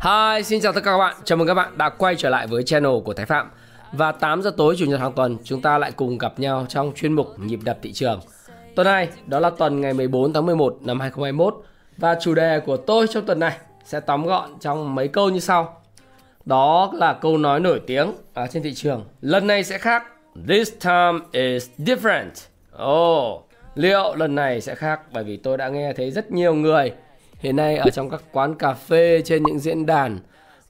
Hi, xin chào tất cả các bạn. Chào mừng các bạn đã quay trở lại với channel của Thái Phạm. Và 8 giờ tối chủ nhật hàng tuần, chúng ta lại cùng gặp nhau trong chuyên mục Nhịp đập thị trường. Tuần này, đó là tuần ngày 14 tháng 11 năm 2021 và chủ đề của tôi trong tuần này sẽ tóm gọn trong mấy câu như sau. Đó là câu nói nổi tiếng ở trên thị trường. Lần này sẽ khác. This time is different. Oh, liệu lần này sẽ khác? Bởi vì tôi đã nghe thấy rất nhiều người hiện nay ở trong các quán cà phê trên những diễn đàn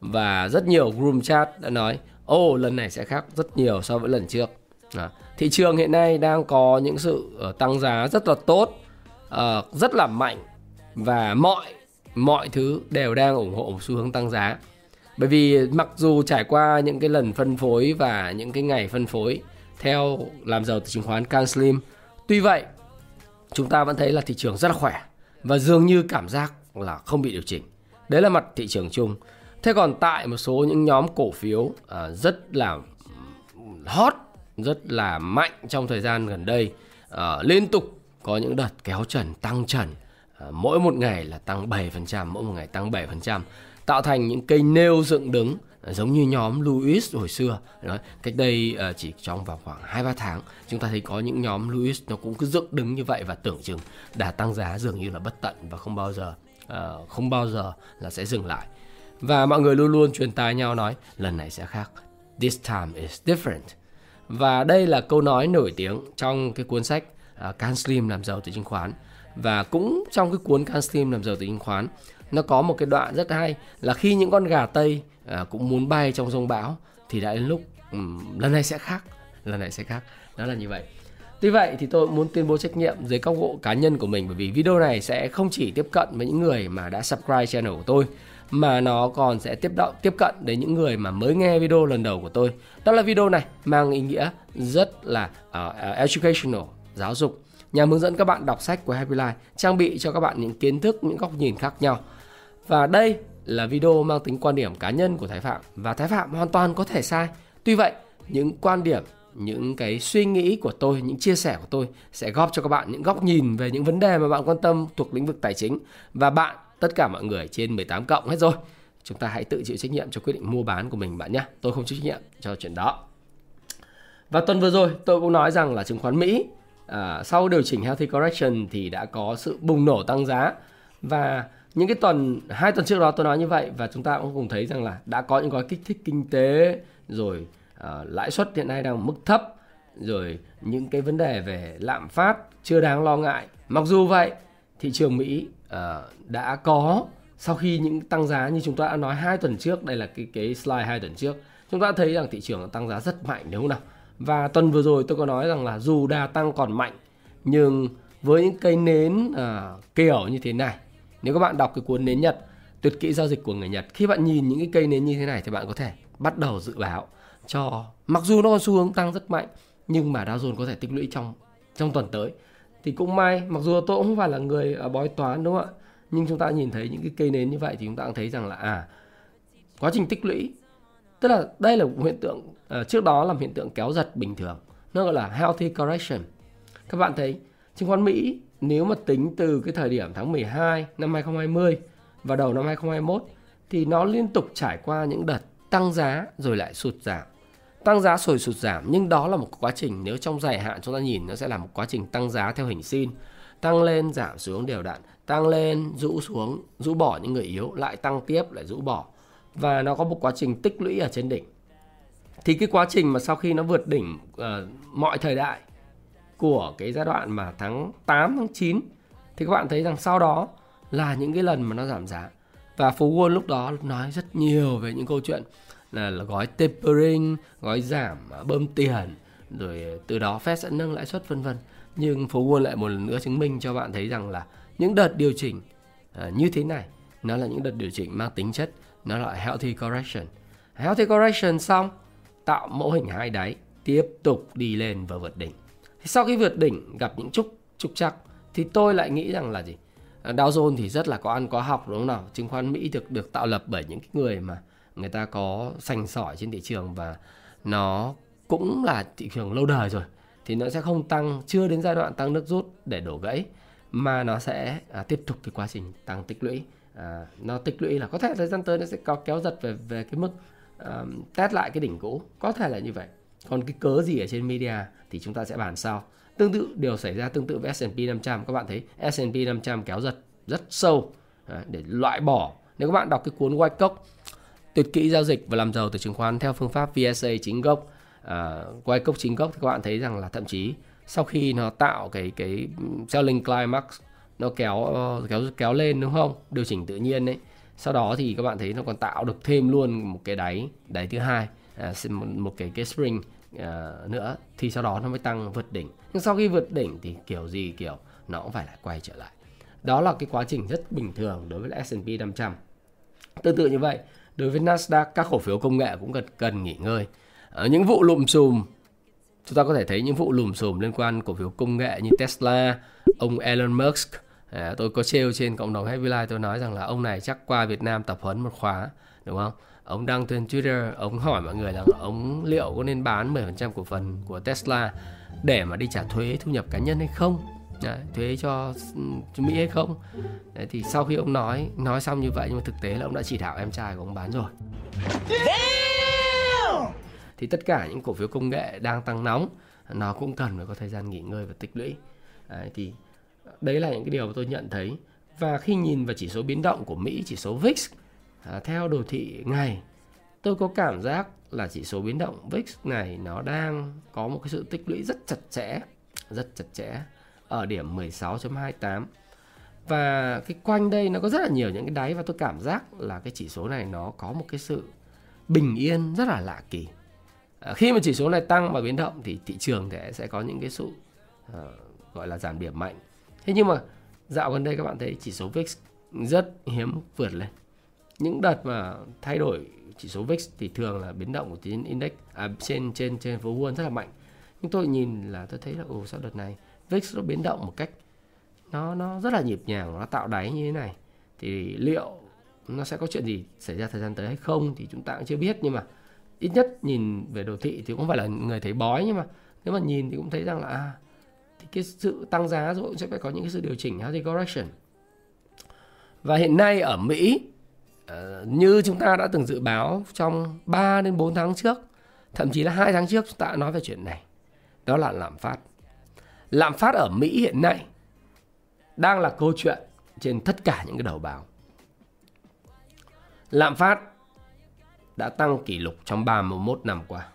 và rất nhiều group chat đã nói ô oh, lần này sẽ khác rất nhiều so với lần trước. À, thị trường hiện nay đang có những sự ờ, tăng giá rất là tốt uh, rất là mạnh và mọi mọi thứ đều đang ủng hộ một xu hướng tăng giá. Bởi vì mặc dù trải qua những cái lần phân phối và những cái ngày phân phối theo làm giàu từ chứng khoán CanSlim tuy vậy chúng ta vẫn thấy là thị trường rất là khỏe và dường như cảm giác là không bị điều chỉnh. Đấy là mặt thị trường chung. Thế còn tại một số những nhóm cổ phiếu à, rất là hot, rất là mạnh trong thời gian gần đây, à, liên tục có những đợt kéo trần, tăng trần, à, mỗi một ngày là tăng 7%, mỗi một ngày tăng 7%, tạo thành những cây nêu dựng đứng à, giống như nhóm Louis hồi xưa đó, cách đây à, chỉ trong vòng khoảng 2-3 tháng chúng ta thấy có những nhóm Louis nó cũng cứ dựng đứng như vậy và tưởng chừng đà tăng giá dường như là bất tận và không bao giờ uh, không bao giờ là sẽ dừng lại. Và mọi người luôn luôn truyền tai nhau nói lần này sẽ khác. This time is different. Và đây là câu nói nổi tiếng trong cái cuốn sách uh, Can Slim làm giàu từ chứng khoán. Và cũng trong cái cuốn Can Slim làm giàu từ chứng khoán nó có một cái đoạn rất hay là khi những con gà tây uh, cũng muốn bay trong rông bão thì đã đến lúc um, lần này sẽ khác lần này sẽ khác. Đó là như vậy. Tuy vậy thì tôi muốn tuyên bố trách nhiệm dưới góc độ cá nhân của mình bởi vì video này sẽ không chỉ tiếp cận với những người mà đã subscribe channel của tôi mà nó còn sẽ tiếp động tiếp cận đến những người mà mới nghe video lần đầu của tôi. Đó là video này mang ý nghĩa rất là uh, educational, giáo dục nhằm hướng dẫn các bạn đọc sách của Happy Life, trang bị cho các bạn những kiến thức, những góc nhìn khác nhau. Và đây là video mang tính quan điểm cá nhân của Thái Phạm và Thái Phạm hoàn toàn có thể sai. Tuy vậy, những quan điểm, những cái suy nghĩ của tôi, những chia sẻ của tôi sẽ góp cho các bạn những góc nhìn về những vấn đề mà bạn quan tâm thuộc lĩnh vực tài chính và bạn tất cả mọi người trên 18 cộng hết rồi. Chúng ta hãy tự chịu trách nhiệm cho quyết định mua bán của mình bạn nhé. Tôi không chịu trách nhiệm cho chuyện đó. Và tuần vừa rồi tôi cũng nói rằng là chứng khoán Mỹ à, sau điều chỉnh healthy correction thì đã có sự bùng nổ tăng giá và những cái tuần hai tuần trước đó tôi nói như vậy và chúng ta cũng cùng thấy rằng là đã có những gói kích thích kinh tế rồi uh, lãi suất hiện nay đang ở mức thấp rồi những cái vấn đề về lạm phát chưa đáng lo ngại. Mặc dù vậy thị trường mỹ uh, đã có sau khi những tăng giá như chúng ta đã nói hai tuần trước đây là cái cái slide hai tuần trước chúng ta thấy rằng thị trường tăng giá rất mạnh đúng không nào? Và tuần vừa rồi tôi có nói rằng là dù đà tăng còn mạnh nhưng với những cây nến uh, kiểu như thế này nếu các bạn đọc cái cuốn nến Nhật tuyệt kỹ giao dịch của người Nhật khi bạn nhìn những cái cây nến như thế này thì bạn có thể bắt đầu dự báo cho mặc dù nó có xu hướng tăng rất mạnh nhưng mà Dow Jones có thể tích lũy trong trong tuần tới. Thì cũng may mặc dù tôi cũng không phải là người à, bói toán đúng không ạ? Nhưng chúng ta nhìn thấy những cái cây nến như vậy thì chúng ta cũng thấy rằng là à quá trình tích lũy tức là đây là một hiện tượng uh, trước đó là hiện tượng kéo giật bình thường nó gọi là healthy correction. Các bạn thấy chứng khoán Mỹ nếu mà tính từ cái thời điểm tháng 12 năm 2020 và đầu năm 2021 thì nó liên tục trải qua những đợt tăng giá rồi lại sụt giảm. Tăng giá sồi sụt giảm nhưng đó là một quá trình nếu trong dài hạn chúng ta nhìn nó sẽ là một quá trình tăng giá theo hình sin. Tăng lên giảm xuống đều đặn, tăng lên rũ xuống, rũ bỏ những người yếu, lại tăng tiếp lại rũ bỏ. Và nó có một quá trình tích lũy ở trên đỉnh. Thì cái quá trình mà sau khi nó vượt đỉnh uh, mọi thời đại của cái giai đoạn mà tháng 8 tháng 9 thì các bạn thấy rằng sau đó là những cái lần mà nó giảm giá và Phú Quân lúc đó nói rất nhiều về những câu chuyện là, là gói tapering, gói giảm à, bơm tiền rồi à, từ đó Fed sẽ nâng lãi suất vân vân. Nhưng phố Wall lại một lần nữa chứng minh cho bạn thấy rằng là những đợt điều chỉnh uh, như thế này nó là những đợt điều chỉnh mang tính chất nó là healthy correction. Healthy correction xong tạo mẫu hình hai đáy tiếp tục đi lên và vượt đỉnh. Thì sau khi vượt đỉnh gặp những trục trục chắc thì tôi lại nghĩ rằng là gì? Dow Jones thì rất là có ăn có học đúng không nào? Chứng khoán Mỹ được được tạo lập bởi những cái người mà người ta có sành sỏi trên thị trường và nó cũng là thị trường lâu đời rồi thì nó sẽ không tăng chưa đến giai đoạn tăng nước rút để đổ gãy mà nó sẽ à, tiếp tục cái quá trình tăng tích lũy. À, nó tích lũy là có thể thời gian tới nó sẽ có kéo giật về về cái mức à, test lại cái đỉnh cũ. Có thể là như vậy. Còn cái cớ gì ở trên media thì chúng ta sẽ bàn sau. Tương tự điều xảy ra tương tự với S&P 500 các bạn thấy S&P 500 kéo giật rất sâu à, để loại bỏ. Nếu các bạn đọc cái cuốn White Cock tuyệt kỹ giao dịch và làm giàu từ chứng khoán theo phương pháp VSA chính gốc à, quay cốc chính gốc thì các bạn thấy rằng là thậm chí sau khi nó tạo cái cái selling climax nó kéo kéo kéo lên đúng không? Điều chỉnh tự nhiên đấy sau đó thì các bạn thấy nó còn tạo được thêm luôn một cái đáy đáy thứ hai à, một, một cái cái spring à, nữa thì sau đó nó mới tăng vượt đỉnh. Nhưng sau khi vượt đỉnh thì kiểu gì kiểu nó cũng phải lại quay trở lại. Đó là cái quá trình rất bình thường đối với S&P 500 tương tự như vậy đối với Nasdaq các cổ phiếu công nghệ cũng cần cần nghỉ ngơi. Ở những vụ lùm xùm chúng ta có thể thấy những vụ lùm xùm liên quan cổ phiếu công nghệ như Tesla ông Elon Musk. À, tôi có trêu trên cộng đồng Happy Life tôi nói rằng là ông này chắc qua Việt Nam tập huấn một khóa đúng không? Ông đăng trên Twitter ông hỏi mọi người rằng ông liệu có nên bán 10% cổ phần của Tesla để mà đi trả thuế thu nhập cá nhân hay không? Đấy, thuế cho, cho Mỹ hay không? Đấy, thì sau khi ông nói nói xong như vậy nhưng mà thực tế là ông đã chỉ đạo em trai của ông bán rồi. Thì tất cả những cổ phiếu công nghệ đang tăng nóng nó cũng cần phải có thời gian nghỉ ngơi và tích lũy. Đấy, thì đấy là những cái điều mà tôi nhận thấy. Và khi nhìn vào chỉ số biến động của Mỹ chỉ số VIX à, theo đồ thị ngày tôi có cảm giác là chỉ số biến động VIX này nó đang có một cái sự tích lũy rất chặt chẽ rất chặt chẽ ở điểm 16.28 và cái quanh đây nó có rất là nhiều những cái đáy và tôi cảm giác là cái chỉ số này nó có một cái sự bình yên rất là lạ kỳ. À, khi mà chỉ số này tăng và biến động thì thị trường sẽ sẽ có những cái sự uh, gọi là giảm điểm mạnh. Thế nhưng mà dạo gần đây các bạn thấy chỉ số VIX rất hiếm vượt lên. Những đợt mà thay đổi chỉ số VIX thì thường là biến động của trên index à, trên trên trên phố Wall rất là mạnh. Nhưng tôi nhìn là tôi thấy là ồ sao đợt này VIX nó biến động một cách nó nó rất là nhịp nhàng nó tạo đáy như thế này. Thì liệu nó sẽ có chuyện gì xảy ra thời gian tới hay không thì chúng ta cũng chưa biết. Nhưng mà ít nhất nhìn về đồ thị thì cũng phải là người thấy bói. Nhưng mà nếu mà nhìn thì cũng thấy rằng là à, thì cái sự tăng giá rồi sẽ phải có những cái sự điều chỉnh. Healthy correction. Và hiện nay ở Mỹ ờ, như chúng ta đã từng dự báo trong 3 đến 4 tháng trước thậm chí là hai tháng trước chúng ta đã nói về chuyện này. Đó là lạm phát lạm phát ở Mỹ hiện nay đang là câu chuyện trên tất cả những cái đầu báo. Lạm phát đã tăng kỷ lục trong 31 năm qua.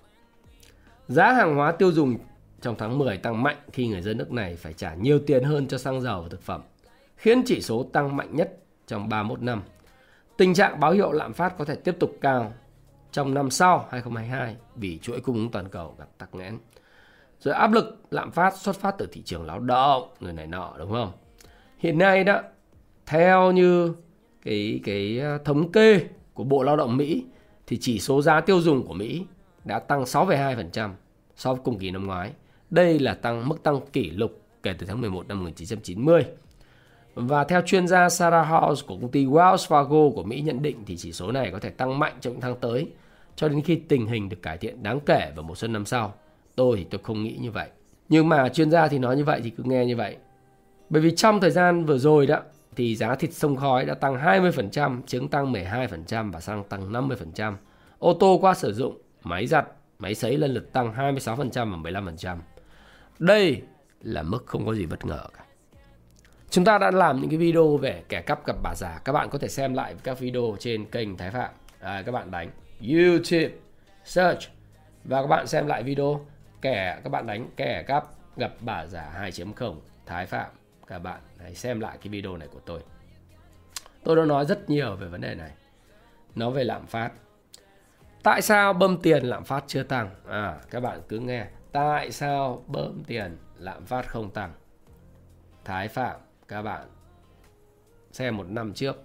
Giá hàng hóa tiêu dùng trong tháng 10 tăng mạnh khi người dân nước này phải trả nhiều tiền hơn cho xăng dầu và thực phẩm, khiến chỉ số tăng mạnh nhất trong 31 năm. Tình trạng báo hiệu lạm phát có thể tiếp tục cao trong năm sau 2022 vì chuỗi cung ứng toàn cầu gặp tắc nghẽn. Rồi áp lực lạm phát xuất phát từ thị trường lao động, người này nọ đúng không? Hiện nay đó, theo như cái cái ờ, thống kê của Bộ Lao động Mỹ thì chỉ số giá tiêu dùng của Mỹ đã tăng 6,2% so với cùng kỳ năm ngoái. Đây là tăng mức tăng kỷ lục kể từ tháng 11 năm 1990. Và theo chuyên gia Sarah House của công ty Wells Fargo của Mỹ nhận định thì chỉ số này có thể tăng mạnh trong những tháng tới cho đến khi tình hình được cải thiện đáng kể vào mùa xuân năm sau. Tôi thì tôi không nghĩ như vậy. Nhưng mà chuyên gia thì nói như vậy thì cứ nghe như vậy. Bởi vì trong thời gian vừa rồi đó thì giá thịt sông khói đã tăng 20%, trứng tăng 12% và xăng tăng 50%. Ô tô qua sử dụng, máy giặt, máy sấy lần lượt tăng 26% và 15%. Đây là mức không có gì bất ngờ cả. Chúng ta đã làm những cái video về kẻ cắp gặp bà già. Các bạn có thể xem lại các video trên kênh Thái Phạm. À, các bạn đánh YouTube, search và các bạn xem lại video kẻ, các bạn đánh kẻ cắp, gặp bà già 2.0 Thái Phạm. Các bạn hãy xem lại cái video này của tôi. Tôi đã nói rất nhiều về vấn đề này. Nó về lạm phát. Tại sao bơm tiền lạm phát chưa tăng? À các bạn cứ nghe. Tại sao bơm tiền lạm phát không tăng? Thái Phạm, các bạn xem một năm trước,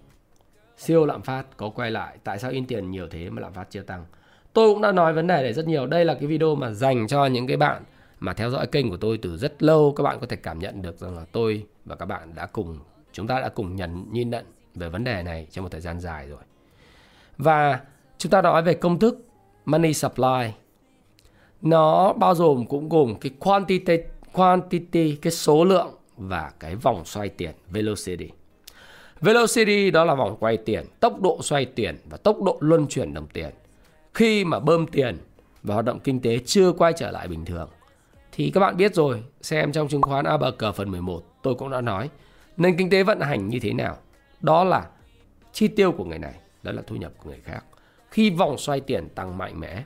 siêu lạm phát có quay lại. Tại sao in tiền nhiều thế mà lạm phát chưa tăng? Tôi cũng đã nói vấn đề này rất nhiều. Đây là cái video mà dành cho những cái bạn mà theo dõi kênh của tôi từ rất lâu. Các bạn có thể cảm nhận được rằng là tôi và các bạn đã cùng, chúng ta đã cùng nhận, nhìn nhận về vấn đề này trong một thời gian dài rồi. Và chúng ta nói về công thức money supply. Nó bao gồm cũng gồm cái quantity quantity, cái số lượng và cái vòng xoay tiền, velocity. Velocity đó là vòng quay tiền, tốc độ xoay tiền và tốc độ luân chuyển đồng tiền khi mà bơm tiền và hoạt động kinh tế chưa quay trở lại bình thường, thì các bạn biết rồi, xem trong chứng khoán ABC phần 11 tôi cũng đã nói, nền kinh tế vận hành như thế nào. Đó là chi tiêu của người này, đó là thu nhập của người khác. Khi vòng xoay tiền tăng mạnh mẽ,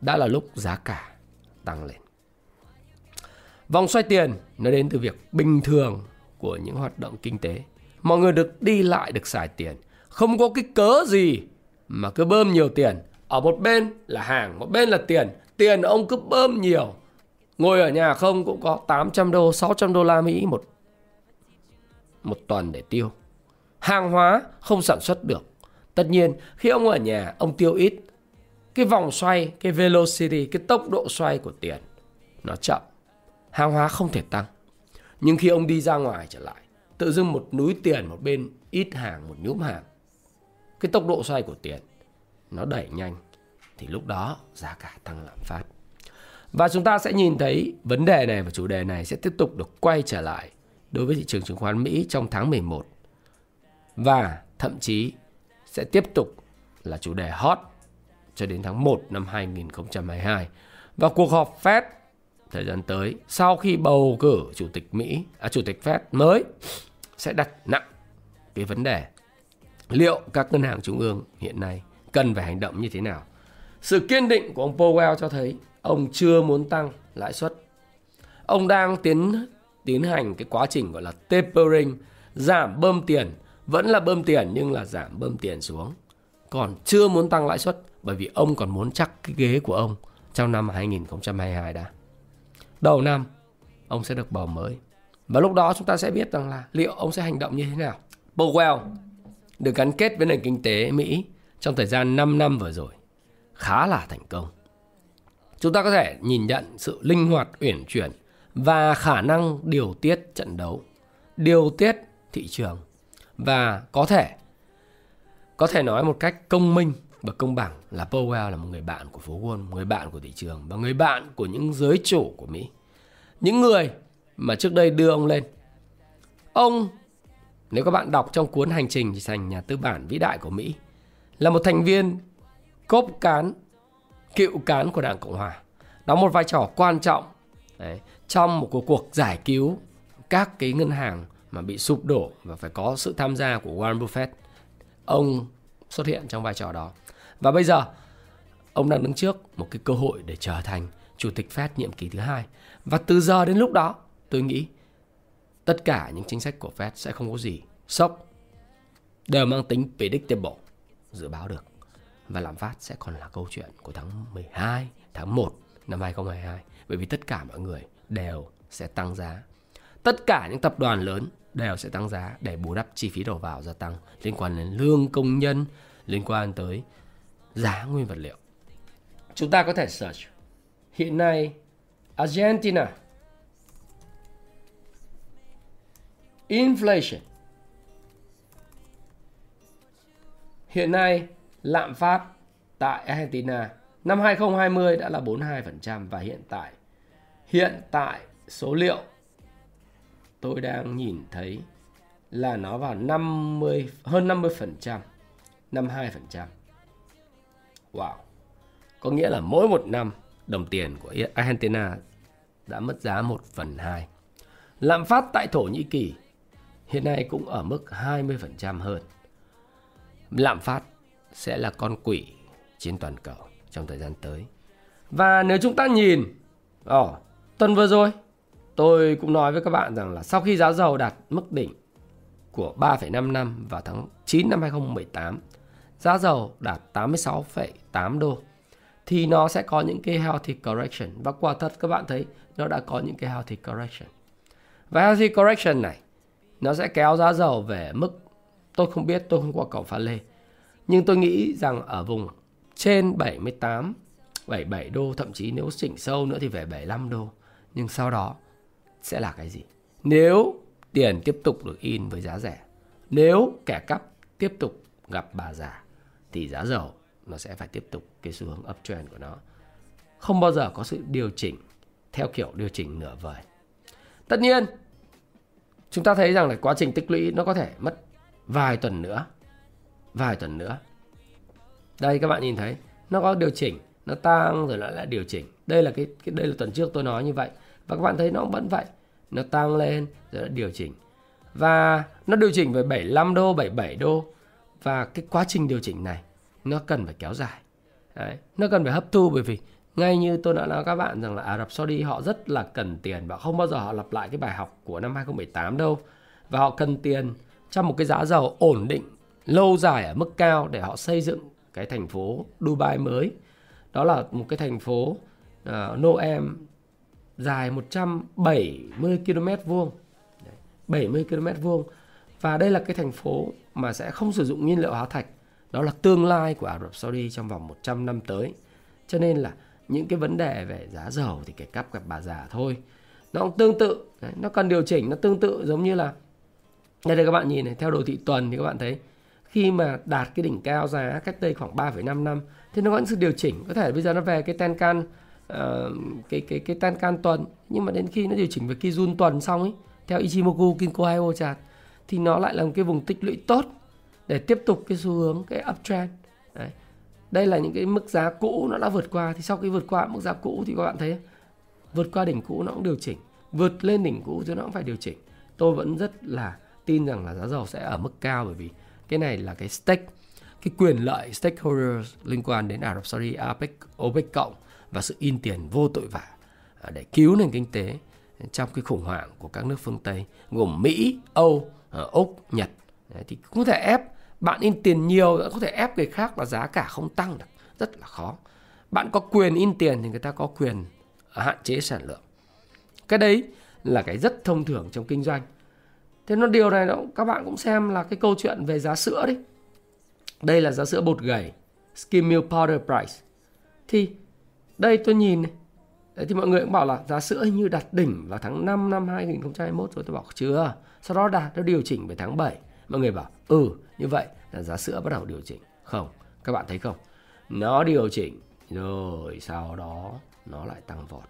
đã là lúc giá cả tăng lên. Vòng xoay tiền nó đến từ việc bình thường của những hoạt động kinh tế. Mọi người được đi lại, được xài tiền. Không có cái cớ gì mà cứ bơm nhiều tiền, ở một bên là hàng, một bên là tiền. Tiền ông cứ bơm nhiều. Ngồi ở nhà không cũng có 800 đô 600 đô la Mỹ một một tuần để tiêu. Hàng hóa không sản xuất được. Tất nhiên, khi ông ở nhà, ông tiêu ít. Cái vòng xoay, cái velocity, cái tốc độ xoay của tiền, nó chậm. Hàng hóa không thể tăng. Nhưng khi ông đi ra ngoài trở lại, tự dưng một núi tiền, một bên ít hàng, một nhúm hàng cái tốc độ xoay của tiền nó đẩy nhanh thì lúc đó giá cả tăng lạm phát. Và chúng ta sẽ nhìn thấy vấn đề này và chủ đề này sẽ tiếp tục được quay trở lại đối với thị trường chứng khoán Mỹ trong tháng 11 và thậm chí sẽ tiếp tục là chủ đề hot cho đến tháng 1 năm 2022 và cuộc họp Fed thời gian tới sau khi bầu cử chủ tịch Mỹ, à, chủ tịch Fed mới sẽ đặt nặng cái vấn đề liệu các ngân hàng trung ương hiện nay cần phải hành động như thế nào. Sự kiên định của ông Powell cho thấy ông chưa muốn tăng lãi suất. Ông đang tiến tiến hành cái quá trình gọi là tapering, giảm bơm tiền, vẫn là bơm tiền nhưng là giảm bơm tiền xuống. Còn chưa muốn tăng lãi suất bởi vì ông còn muốn chắc cái ghế của ông trong năm 2022 đã. Đầu năm ông sẽ được bầu mới. Và lúc đó chúng ta sẽ biết rằng là liệu ông sẽ hành động như thế nào. Powell được gắn kết với nền kinh tế Mỹ trong thời gian 5 năm vừa rồi khá là thành công. Chúng ta có thể nhìn nhận sự linh hoạt uyển chuyển và khả năng điều tiết trận đấu, điều tiết thị trường và có thể có thể nói một cách công minh và công bằng là Powell là một người bạn của phố Wall, người bạn của thị trường và người bạn của những giới chủ của Mỹ. Những người mà trước đây đưa ông lên. Ông nếu các bạn đọc trong cuốn hành trình thành nhà tư bản vĩ đại của Mỹ là một thành viên cốp cán cựu cán của Đảng Cộng Hòa đóng một vai trò quan trọng đấy, trong một cuộc, cuộc giải cứu các cái ngân hàng mà bị sụp đổ và phải có sự tham gia của Warren Buffett. Ông xuất hiện trong vai trò đó. Và bây giờ ông đang đứng trước một cái cơ hội để trở thành chủ tịch Fed nhiệm kỳ thứ hai. Và từ giờ đến lúc đó, tôi nghĩ tất cả những chính sách của Fed sẽ không có gì sốc, đều mang tính predictable, dự báo được. Và lạm phát sẽ còn là câu chuyện của tháng 12, tháng 1 năm 2022. Bởi vì tất cả mọi người đều sẽ tăng giá. Tất cả những tập đoàn lớn đều sẽ tăng giá để bù đắp chi phí đầu vào gia tăng liên quan đến lương công nhân, liên quan tới giá nguyên vật liệu. Chúng ta có thể search hiện nay Argentina inflation hiện nay lạm phát tại Argentina năm 2020 đã là 42% và hiện tại hiện tại số liệu tôi đang nhìn thấy là nó vào 50 hơn 50%, 52%. Wow. Có nghĩa là mỗi một năm đồng tiền của Argentina đã mất giá 1 phần 2. Lạm phát tại Thổ Nhĩ Kỳ hiện nay cũng ở mức 20% hơn. Lạm phát sẽ là con quỷ trên toàn cầu trong thời gian tới. Và nếu chúng ta nhìn, oh, tuần vừa rồi tôi cũng nói với các bạn rằng là sau khi giá dầu đạt mức đỉnh của 3,5 năm vào tháng 9 năm 2018, giá dầu đạt 86,8 đô thì nó sẽ có những cái healthy correction và quả thật các bạn thấy nó đã có những cái healthy correction. Và healthy correction này nó sẽ kéo giá dầu về mức tôi không biết, tôi không qua cầu pha lê. Nhưng tôi nghĩ rằng ở vùng trên 78 77 đô, thậm chí nếu chỉnh sâu nữa thì về 75 đô. Nhưng sau đó sẽ là cái gì? Nếu tiền tiếp tục được in với giá rẻ, nếu kẻ cắp tiếp tục gặp bà già, thì giá dầu nó sẽ phải tiếp tục cái xu hướng uptrend của nó. Không bao giờ có sự điều chỉnh theo kiểu điều chỉnh nửa vời. Tất nhiên chúng ta thấy rằng là quá trình tích lũy nó có thể mất vài tuần nữa. Vài tuần nữa. Đây các bạn nhìn thấy nó có điều chỉnh nó tăng rồi lại lại điều chỉnh. Đây là cái, cái đây là tuần trước tôi nói như vậy. Và các bạn thấy nó vẫn vậy. Nó tăng lên rồi lại điều chỉnh. Và nó điều chỉnh về 75 đô 77 đô. Và cái quá trình điều chỉnh này nó cần phải kéo dài. Đấy. nó cần phải hấp thu bởi vì ngay như tôi đã nói các bạn rằng là Ả Rập Saudi họ rất là cần tiền và không bao giờ họ lặp lại cái bài học của năm 2018 đâu. Và họ cần tiền trong một cái giá dầu ổn định lâu dài ở mức cao để họ xây dựng cái thành phố Dubai mới. Đó là một cái thành phố uh, Noem dài 170 km vuông. 70 km vuông. Và đây là cái thành phố mà sẽ không sử dụng nhiên liệu hóa thạch. Đó là tương lai của Ả Rập Saudi trong vòng 100 năm tới. Cho nên là những cái vấn đề về giá dầu thì kẻ cắp gặp bà già thôi. Nó cũng tương tự đấy, nó cần điều chỉnh nó tương tự giống như là đây đây các bạn nhìn này theo đồ thị tuần thì các bạn thấy khi mà đạt cái đỉnh cao giá cách đây khoảng 3,5 năm thì nó có những sự điều chỉnh. Có thể bây giờ nó về cái ten can uh, cái cái cái ten can tuần nhưng mà đến khi nó điều chỉnh về Kijun tuần xong ấy theo Ichimoku Kinko Hyo chart thì nó lại là một cái vùng tích lũy tốt để tiếp tục cái xu hướng cái uptrend. Đấy đây là những cái mức giá cũ nó đã vượt qua. Thì sau khi vượt qua mức giá cũ thì các bạn thấy vượt qua đỉnh cũ nó cũng điều chỉnh. Vượt lên đỉnh cũ thì nó cũng phải điều chỉnh. Tôi vẫn rất là tin rằng là giá dầu sẽ ở mức cao bởi vì cái này là cái stake cái quyền lợi stakeholders liên quan đến Ả Rập Saudi, APEC, OPEC cộng và sự in tiền vô tội vạ à, để cứu nền kinh tế trong cái khủng hoảng của các nước phương Tây gồm Mỹ, Âu, à, Úc, Nhật. Thì cũng có thể ép bạn in tiền nhiều có thể ép người khác là giá cả không tăng được. Rất là khó. Bạn có quyền in tiền thì người ta có quyền ờ, hạn chế sản lượng. Cái đấy là cái rất thông thường trong kinh doanh. Thế nó điều này đó các bạn cũng xem là cái câu chuyện về giá sữa đi. Đây là giá sữa bột gầy, skim milk powder price. Thì đây tôi nhìn này. Đấy, thì mọi người cũng bảo là giá sữa như đạt đỉnh vào tháng 5 năm 2021 rồi. Tôi bảo, chưa, sau đó đạt, nó điều chỉnh về tháng 7 mọi người bảo ừ như vậy là giá sữa bắt đầu điều chỉnh. Không, các bạn thấy không? Nó điều chỉnh, rồi sau đó nó lại tăng vọt.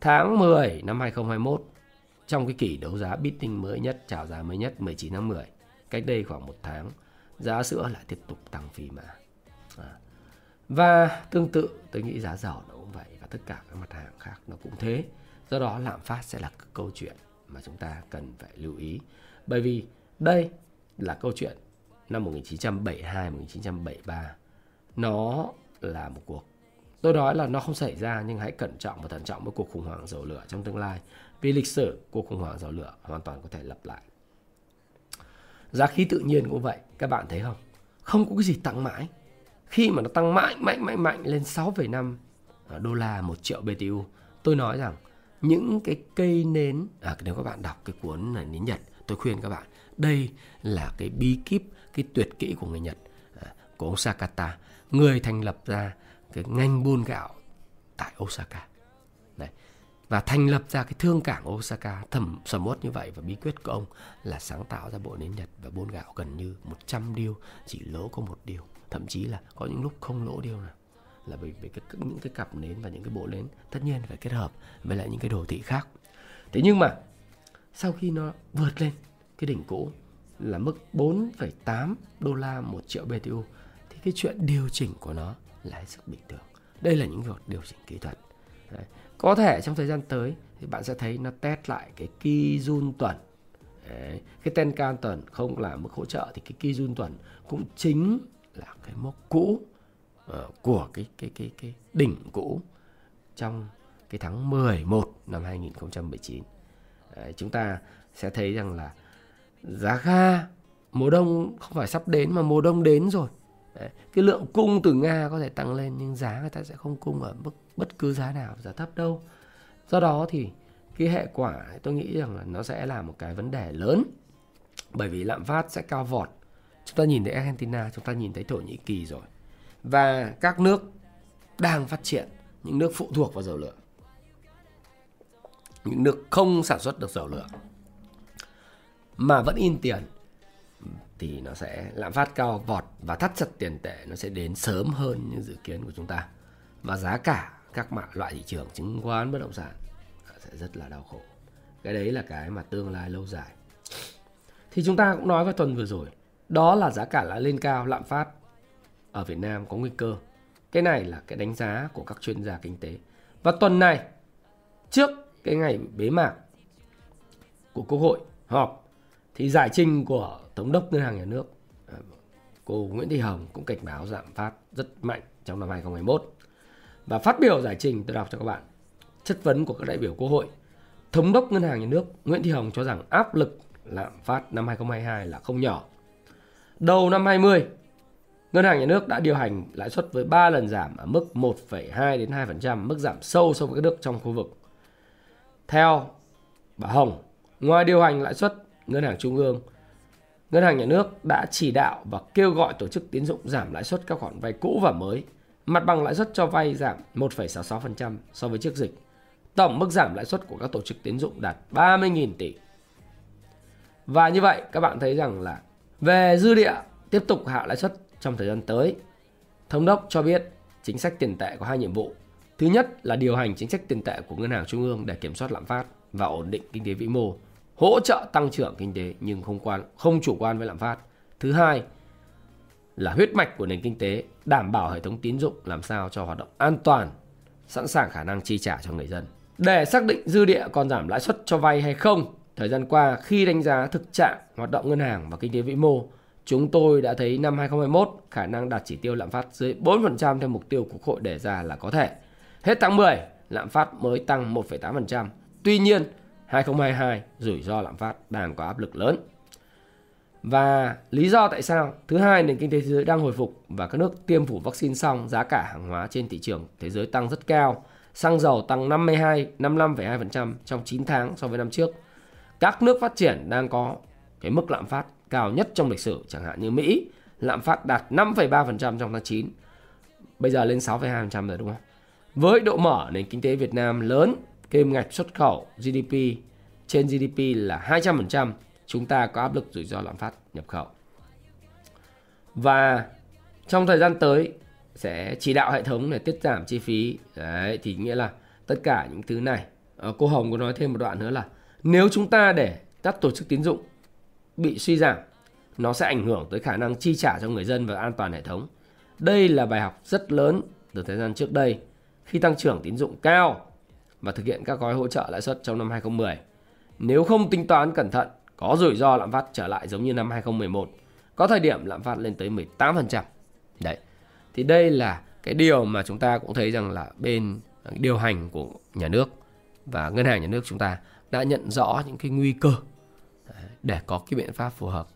Tháng 10 năm 2021 trong cái kỳ đấu giá bidding mới nhất, chào giá mới nhất 19 tháng 10 cách đây khoảng một tháng, giá sữa lại tiếp tục tăng phi mã à. và tương tự, tôi nghĩ giá dầu nó cũng vậy, và tất cả các mặt hàng khác nó cũng thế. Do đó lạm phát sẽ là câu chuyện mà chúng ta cần phải lưu ý. Bởi vì đây là câu chuyện năm 1972 1973 nó là một cuộc tôi nói là nó không xảy ra nhưng hãy cẩn trọng và thận trọng với cuộc khủng hoảng dầu lửa trong tương lai. Vì lịch sử cuộc khủng hoảng dầu lửa hoàn toàn có thể lặp lại. Giá khí tự nhiên cũng vậy các bạn thấy không? Không có cái gì tăng mãi. Khi mà nó tăng mạnh mạnh mạnh mạnh lên 6,5 à, đô la một triệu BTU tôi nói rằng những cái cây nến à, nếu các bạn đọc cái cuốn này nến Nhật tôi khuyên các bạn đây là cái bí kíp cái tuyệt kỹ của người Nhật. À, của ông Sakata người thành lập ra cái ngành buôn gạo tại Osaka. Đấy. và thành lập ra cái thương cảng Osaka thầm sầm uất như vậy. Và bí quyết của ông là sáng tạo ra bộ nến Nhật và buôn gạo gần như 100 điêu chỉ lỗ có một điều. Thậm chí là có những lúc không lỗ điêu nào. Là bởi vì cái, những cái cặp nến và những cái bộ nến tất nhiên phải kết hợp với lại những cái đồ thị khác. Thế nhưng mà sau khi nó vượt lên cái đỉnh cũ là mức 4,8 đô la một triệu BTU thì cái chuyện điều chỉnh của nó là hết sức bình thường đây là những việc điều chỉnh kỹ thuật Đấy. có thể trong thời gian tới thì bạn sẽ thấy nó test lại cái Kijun tuần Đấy. cái Tenkan tuần không là mức hỗ trợ thì cái Kijun tuần cũng chính là cái mốc cũ uh, của cái cái cái cái đỉnh cũ trong cái tháng 11 năm 2019 Đấy, chúng ta sẽ thấy rằng là giá ga mùa đông không phải sắp đến mà mùa đông đến rồi. Đấy, cái lượng cung từ nga có thể tăng lên nhưng giá người ta sẽ không cung ở mức bất cứ giá nào giá thấp đâu. Do đó thì cái hệ quả tôi nghĩ rằng là nó sẽ là một cái vấn đề lớn. Bởi vì lạm phát sẽ cao vọt. Chúng ta nhìn thấy Argentina chúng ta nhìn thấy Thổ Nhĩ Kỳ rồi. Và các nước đang phát triển những nước phụ thuộc vào dầu lửa. Những nước không sản xuất được dầu lửa mà vẫn in tiền, thì nó sẽ lạm phát cao vọt và thắt chặt tiền tệ nó sẽ đến sớm hơn như dự kiến của chúng ta. Và giá cả các mạng loại thị trường, chứng khoán bất động sản sẽ rất là đau khổ. Cái đấy là cái mà tương lai lâu dài. Thì chúng ta cũng nói vào tuần vừa rồi, đó là giá cả đã lên cao, lạm phát ở Việt Nam có nguy cơ. Cái này là cái đánh giá của các chuyên gia kinh tế. Và tuần này, trước cái ngày bế mạc của Quốc hội họp thì giải trình của Thống đốc Ngân hàng Nhà nước à, cô Nguyễn Thị Hồng cũng cảnh báo giảm phát rất mạnh trong năm 2021 và phát biểu giải trình tôi đọc cho các bạn chất vấn của các đại biểu Quốc hội Thống đốc Ngân hàng Nhà nước Nguyễn Thị Hồng cho rằng áp lực lạm phát năm 2022 là không nhỏ. Đầu năm 20, Ngân hàng Nhà nước đã điều hành lãi suất với 3 lần giảm ở mức 1,2 đến 2%, mức giảm sâu so với các nước trong khu vực. Theo bà Hồng, ngoài điều hành lãi suất, Ngân hàng Trung ương, Ngân hàng Nhà nước đã chỉ đạo và kêu gọi tổ chức tín dụng giảm lãi suất các khoản vay cũ và mới. Mặt bằng lãi suất cho vay giảm 1,66% so với trước dịch. Tổng mức giảm lãi suất của các tổ chức tín dụng đạt 30.000 tỷ. Và như vậy các bạn thấy rằng là về dư địa tiếp tục hạ lãi suất trong thời gian tới. Thống đốc cho biết chính sách tiền tệ có hai nhiệm vụ. Thứ nhất là điều hành chính sách tiền tệ của ngân hàng trung ương để kiểm soát lạm phát và ổn định kinh tế vĩ mô, hỗ trợ tăng trưởng kinh tế nhưng không quan không chủ quan với lạm phát. Thứ hai là huyết mạch của nền kinh tế, đảm bảo hệ thống tín dụng làm sao cho hoạt động an toàn, sẵn sàng khả năng chi trả cho người dân. Để xác định dư địa còn giảm lãi suất cho vay hay không, thời gian qua khi đánh giá thực trạng hoạt động ngân hàng và kinh tế vĩ mô, chúng tôi đã thấy năm 2021 khả năng đạt chỉ tiêu lạm phát dưới 4% theo mục tiêu của Quốc hội đề ra là có thể. Hết tháng 10, lạm phát mới tăng 1,8%. Tuy nhiên, 2022 rủi ro lạm phát đang có áp lực lớn. Và lý do tại sao? Thứ hai, nền kinh tế thế giới đang hồi phục và các nước tiêm phủ vaccine xong, giá cả hàng hóa trên thị trường thế giới tăng rất cao. Xăng dầu tăng 52, 55,2% trong 9 tháng so với năm trước. Các nước phát triển đang có cái mức lạm phát cao nhất trong lịch sử, chẳng hạn như Mỹ, lạm phát đạt 5,3% trong tháng 9. Bây giờ lên 6,2% rồi đúng không? Với độ mở nền kinh tế Việt Nam lớn, kim ngạch xuất khẩu GDP trên GDP là 200%, chúng ta có áp lực rủi ro lạm phát nhập khẩu. Và trong thời gian tới sẽ chỉ đạo hệ thống để tiết giảm chi phí. Đấy thì nghĩa là tất cả những thứ này. À, cô Hồng có nói thêm một đoạn nữa là nếu chúng ta để các tổ chức tín dụng bị suy giảm, nó sẽ ảnh hưởng tới khả năng chi trả cho người dân và an toàn hệ thống. Đây là bài học rất lớn từ thời gian trước đây khi tăng trưởng tín dụng cao và thực hiện các gói hỗ trợ lãi suất trong năm 2010. Nếu không tính toán cẩn thận, có rủi ro lạm phát trở lại giống như năm 2011. Có thời điểm lạm phát lên tới 18%. Đấy. Thì đây là cái điều mà chúng ta cũng thấy rằng là bên à, điều hành của nhà nước và ngân hàng nhà nước chúng ta đã nhận rõ những cái nguy cơ để có cái biện pháp phù hợp.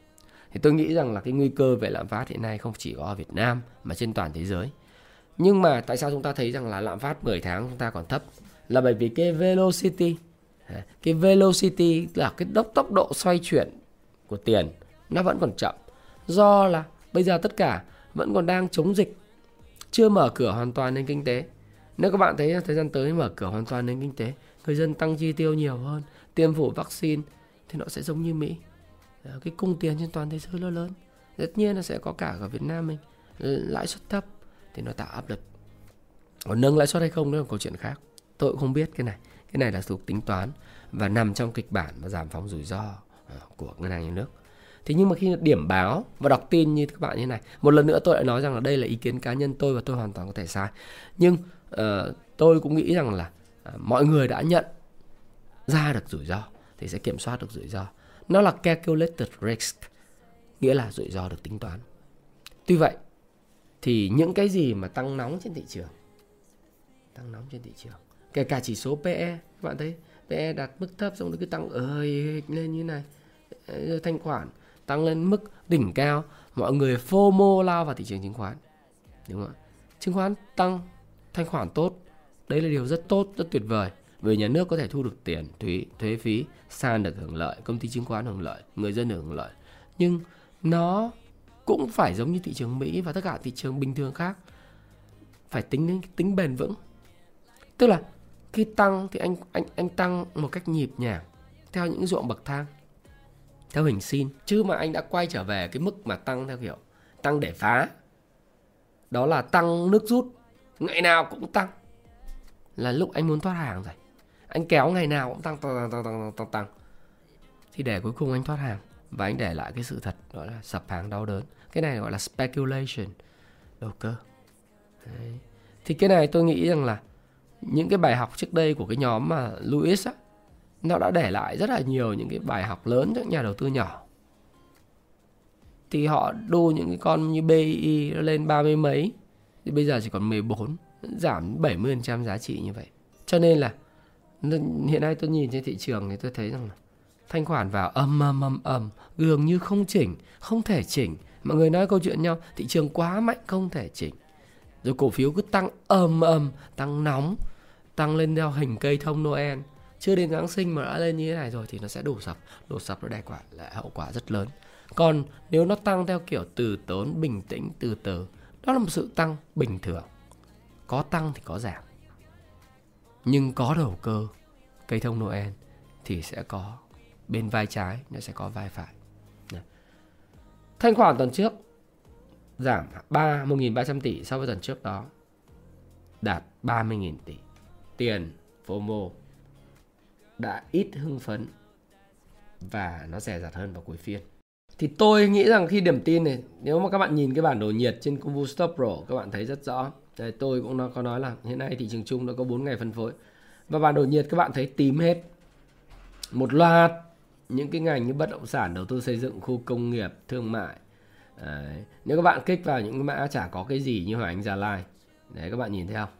Thì tôi nghĩ rằng là cái nguy cơ về lạm phát hiện nay không chỉ có ở Việt Nam mà trên toàn thế giới. Nhưng mà tại sao chúng ta thấy rằng là lạm phát 10 tháng chúng ta còn thấp? Là bởi vì cái velocity cái velocity là cái đốc tốc độ xoay chuyển của tiền nó vẫn còn chậm. Do là bây giờ tất cả vẫn còn đang chống dịch, chưa mở cửa hoàn toàn nền kinh tế. Nếu các bạn thấy thời gian tới mở cửa hoàn toàn nền kinh tế, người dân tăng chi tiêu nhiều hơn, tiêm phủ vaccine thì nó sẽ giống như Mỹ. Ờ, cái cung tiền trên toàn thế giới nó lớn. Tất nhiên là sẽ có cả ở Việt Nam mình lãi suất thấp thì nó tạo áp lực. Còn nâng lãi suất hay không đó là câu chuyện khác. Tôi cũng không biết cái này. Cái này là thuộc tính toán và nằm trong kịch bản và giảm phóng rủi ro ờ, của ngân hàng nhà nước. Thế nhưng mà khi điểm báo và đọc tin như các bạn như này, một lần nữa tôi lại nói rằng là đây là ý kiến cá nhân tôi và tôi hoàn toàn có thể sai. Nhưng uh, tôi cũng nghĩ rằng là uh, mọi người đã nhận ra được rủi ro thì sẽ kiểm soát được rủi ro. Nó là calculated risk, nghĩa là rủi ro được tính toán. Tuy vậy thì những cái gì mà tăng nóng trên thị trường, tăng nóng trên thị trường, kể cả chỉ số PE, các bạn thấy PE đạt mức thấp xong rồi cứ tăng ơi lên như này, thanh khoản tăng lên mức đỉnh cao, mọi người FOMO lao vào thị trường chứng khoán, đúng không ạ? Chứng khoán tăng, thanh khoản tốt, đấy là điều rất tốt, rất tuyệt vời vì nhà nước có thể thu được tiền thuế thuế phí sàn được hưởng lợi công ty chứng khoán hưởng lợi người dân được hưởng lợi. Nhưng nó cũng phải giống như thị trường Mỹ và tất cả thị trường bình thường khác phải tính tính bền vững. Tức là khi tăng thì anh anh anh tăng một cách nhịp nhàng theo những ruộng bậc thang theo hình sin. Chứ mà anh đã quay trở về cái mức mà tăng theo kiểu tăng để phá đó là tăng nước rút. Ngày nào cũng tăng. Là lúc anh muốn thoát hàng rồi. Anh kéo ngày nào cũng tăng tăng tăng tăng tăng tăng, tăng. thì để cuối cùng anh thoát hàng và anh để lại cái sự thật gọi là sập hàng đau đớn. Cái này gọi là speculation. Đầu cơ. Đấy. thì cái này tôi nghĩ rằng là những cái bài học trước đây của cái nhóm mà Lewis á, nó đã để lại rất là nhiều những cái bài học lớn cho nhà đầu tư nhỏ. Thì họ đu những cái con như BI lên ba mươi mấy, thì bây giờ chỉ còn 14 giảm 70% giá trị như vậy. Cho nên là hiện nay tôi nhìn trên thị trường thì tôi thấy rằng là thanh khoản vào âm âm âm âm gường như không chỉnh, không thể chỉnh. Mọi người nói câu chuyện nhau, thị trường quá mạnh, không thể chỉnh rồi cổ phiếu cứ tăng ầm ầm, tăng nóng, tăng lên theo hình cây thông noel. Chưa đến giáng sinh mà đã lên như thế này rồi thì nó sẽ đổ sập. Đổ sập nó đe quả lại hậu quả rất lớn. Còn nếu nó tăng theo kiểu từ tốn, bình tĩnh, từ từ, đó là một sự tăng bình thường. Có tăng thì có giảm. Nhưng có đầu cơ, cây thông noel thì sẽ có bên vai trái, nó sẽ có vai phải. Thanh khoản tuần trước giảm 3 1.300 tỷ so với tuần trước đó đạt 30.000 tỷ. Tiền FOMO đã ít hưng phấn và nó rẻ rạt hơn vào cuối phiên. Thì tôi nghĩ rằng khi điểm tin này nếu mà các bạn nhìn cái bản đồ nhiệt trên Kumbu Stop Pro các bạn thấy rất rõ. Đây, tôi cũng có nói là hiện nay thị trường chung nó có 4 ngày phân phối. Và bản đồ nhiệt các bạn thấy tím hết. Một loạt những cái ngành như bất động sản đầu tư xây dựng khu công nghiệp thương mại đấy. nếu các bạn kích vào những mã chả có cái gì như Hoàng Anh Gia Lai, đấy, các bạn nhìn thấy không?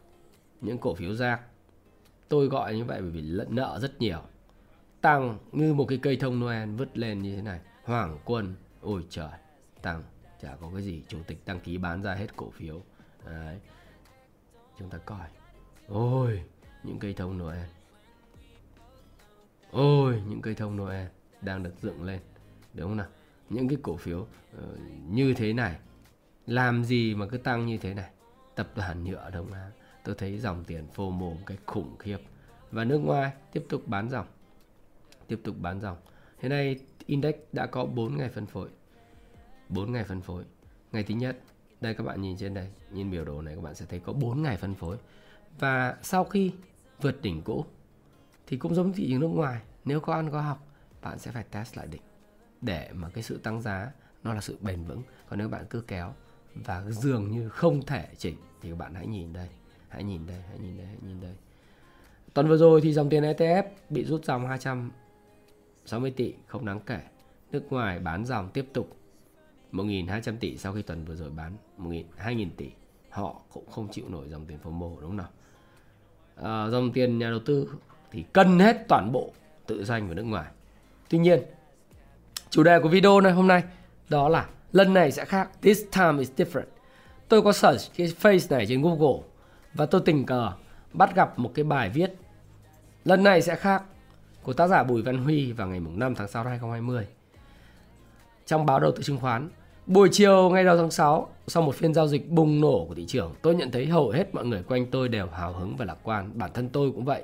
Những cổ phiếu rác tôi gọi như vậy bởi vì lận nợ rất nhiều. Tăng như một cái cây thông Noel vứt lên như thế này. Hoàng Quân, ôi trời. Tăng, chả có cái gì. Chủ tịch đăng ký bán ra hết cổ phiếu. Đấy. Chúng ta coi. Ôi, những cây thông Noel. Ôi, những cây thông Noel đang được dựng lên. Đúng không nào? Những cái cổ phiếu uh, như thế này làm gì mà cứ tăng như thế này? Tập đoàn nhựa đông á tôi thấy dòng tiền phô mồm cái khủng khiếp. Và nước ngoài tiếp tục bán dòng tiếp tục bán dòng. Hiện nay index đã có 4 ngày phân phối 4 ngày phân phối. Ngày thứ nhất đây các bạn nhìn trên đây nhìn biểu đồ này các bạn sẽ thấy có 4 ngày phân phối. Và sau khi vượt đỉnh cũ thì cũng giống thị trường nước ngoài nếu có ăn có học bạn sẽ phải test lại đỉnh để mà cái sự tăng giá nó là sự bền vững. Còn nếu bạn cứ kéo và dường như không thể chỉnh thì các bạn hãy nhìn đây hãy nhìn đây hãy nhìn đây hãy nhìn đây. Tuần vừa rồi thì dòng tiền ETF bị rút dòng 260 tỷ không đáng kể. Nước ngoài bán dòng tiếp tục 1.200 tỷ sau khi tuần vừa rồi bán 1.000 2.000 tỷ. Họ cũng không chịu nổi dòng tiền FOMO đúng không nào? À, dòng tiền nhà đầu tư thì cân hết toàn bộ tự doanh của nước ngoài. Tuy nhiên chủ đề của video này hôm nay đó là lần này sẽ khác this time is different tôi có search cái face này trên google và tôi tình cờ bắt gặp một cái bài viết lần này sẽ khác của tác giả Bùi Văn Huy vào ngày 5 tháng 6 năm 2020 trong báo đầu tư chứng khoán Buổi chiều ngày đầu tháng 6, sau một phiên giao dịch bùng nổ của thị trường, tôi nhận thấy hầu hết mọi người quanh tôi đều hào hứng và lạc quan, bản thân tôi cũng vậy.